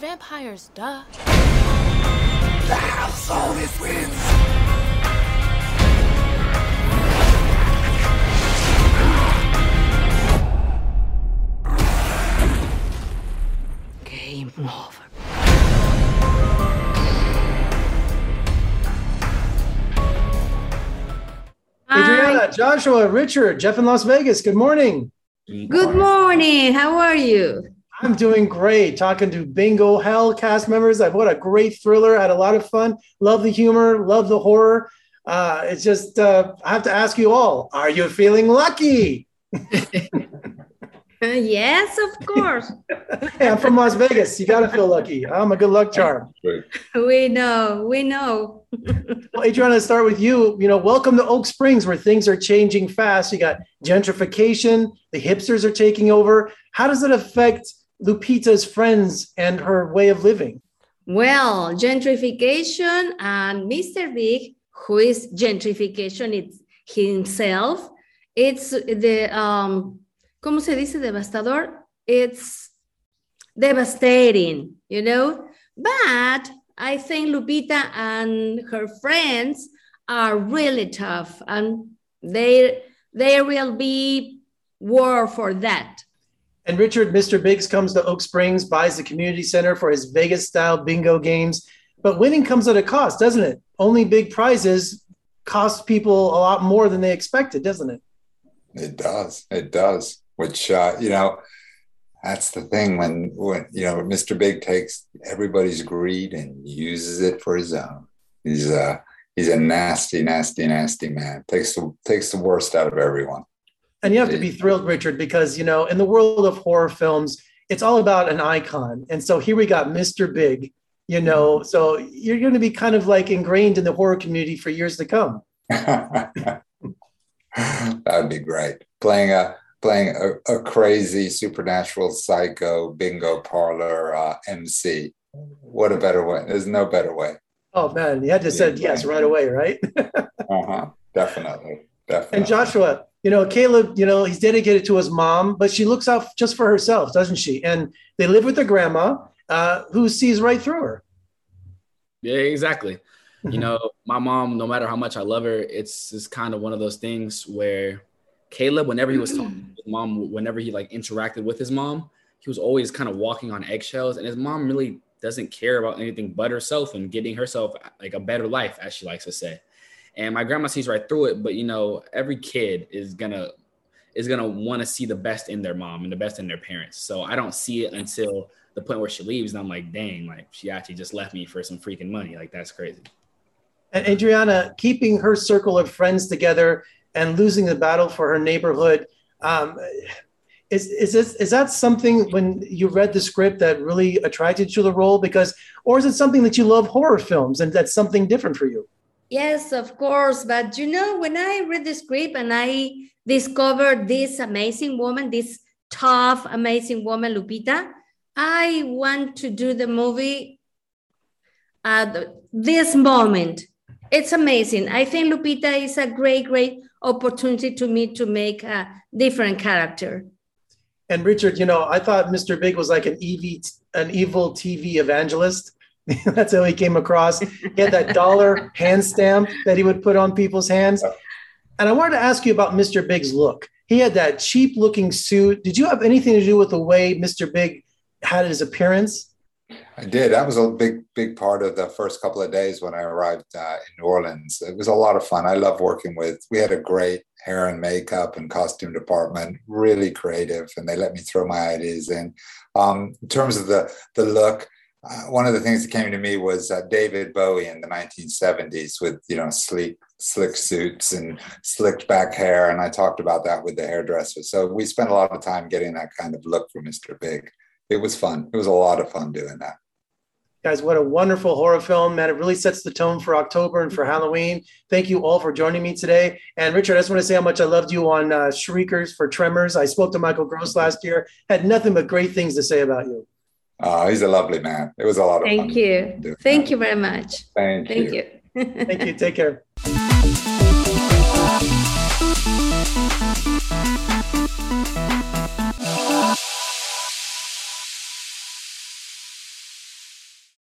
vampires, duh. The house always wins. Game over. Adriana, Joshua, Richard, Jeff in Las Vegas. Good morning. Good morning. How are you? I'm doing great. Talking to Bingo Hell cast members. I've what a great thriller. Had a lot of fun. Love the humor. Love the horror. Uh, it's just uh, I have to ask you all: Are you feeling lucky? Uh, yes, of course. hey, I'm from Las Vegas. You got to feel lucky. I'm a good luck charm. we know. We know. well, Adriana, let's start with you. You know, welcome to Oak Springs, where things are changing fast. You got gentrification. The hipsters are taking over. How does it affect Lupita's friends and her way of living? Well, gentrification and Mr. Big, who is gentrification it's himself, it's the um ¿cómo se dice devastador? It's devastating, you know? But I think Lupita and her friends are really tough and they there will be war for that. And Richard, Mr. Biggs comes to Oak Springs, buys the community center for his Vegas style bingo games. But winning comes at a cost, doesn't it? Only big prizes cost people a lot more than they expected, doesn't it? It does. It does. Which uh, you know, that's the thing when when you know Mr. Big takes everybody's greed and uses it for his own. He's a he's a nasty, nasty, nasty man. Takes the takes the worst out of everyone. And you have to be thrilled, Richard, because you know, in the world of horror films, it's all about an icon. And so here we got Mr. Big, you know, so you're going to be kind of like ingrained in the horror community for years to come. that would be great. Playing a playing a, a crazy supernatural psycho bingo parlor uh, MC. What a better way! There's no better way. Oh man, you had to say yes right away, right? uh huh. Definitely, definitely. And Joshua, you know, Caleb, you know, he's dedicated to his mom, but she looks out just for herself, doesn't she? And they live with their grandma, uh, who sees right through her. Yeah, exactly. you know, my mom, no matter how much I love her, it's just kind of one of those things where Caleb, whenever he was talking to his mom, whenever he like interacted with his mom, he was always kind of walking on eggshells, and his mom really doesn't care about anything but herself and getting herself like a better life, as she likes to say. And my grandma sees right through it, but you know, every kid is gonna is gonna want to see the best in their mom and the best in their parents. So I don't see it until the point where she leaves, and I'm like, dang, like she actually just left me for some freaking money. Like that's crazy. And Adriana, keeping her circle of friends together and losing the battle for her neighborhood. Um, is is this is that something when you read the script that really attracted you to the role? Because, or is it something that you love horror films and that's something different for you? Yes, of course. But you know, when I read the script and I discovered this amazing woman, this tough, amazing woman, Lupita, I want to do the movie at this moment. It's amazing. I think Lupita is a great, great opportunity to me to make a different character. And Richard, you know, I thought Mr. Big was like an EV, an evil TV evangelist. That's how he came across. He had that dollar hand stamp that he would put on people's hands. And I wanted to ask you about Mr. Big's look. He had that cheap looking suit. Did you have anything to do with the way Mr. Big had his appearance? I did. That was a big, big part of the first couple of days when I arrived uh, in New Orleans. It was a lot of fun. I love working with. We had a great hair and makeup and costume department, really creative, and they let me throw my ideas in. Um, in terms of the the look, uh, one of the things that came to me was uh, David Bowie in the 1970s with you know sleek, slick suits and slicked back hair, and I talked about that with the hairdresser. So we spent a lot of time getting that kind of look for Mr. Big. It was fun. It was a lot of fun doing that. Guys, what a wonderful horror film, man. It really sets the tone for October and for Halloween. Thank you all for joining me today. And Richard, I just want to say how much I loved you on uh, Shriekers for Tremors. I spoke to Michael Gross last year, had nothing but great things to say about you. Oh, he's a lovely man. It was a lot of Thank fun. you. Thank you very much. Thank, Thank you. you. Thank you. Take care.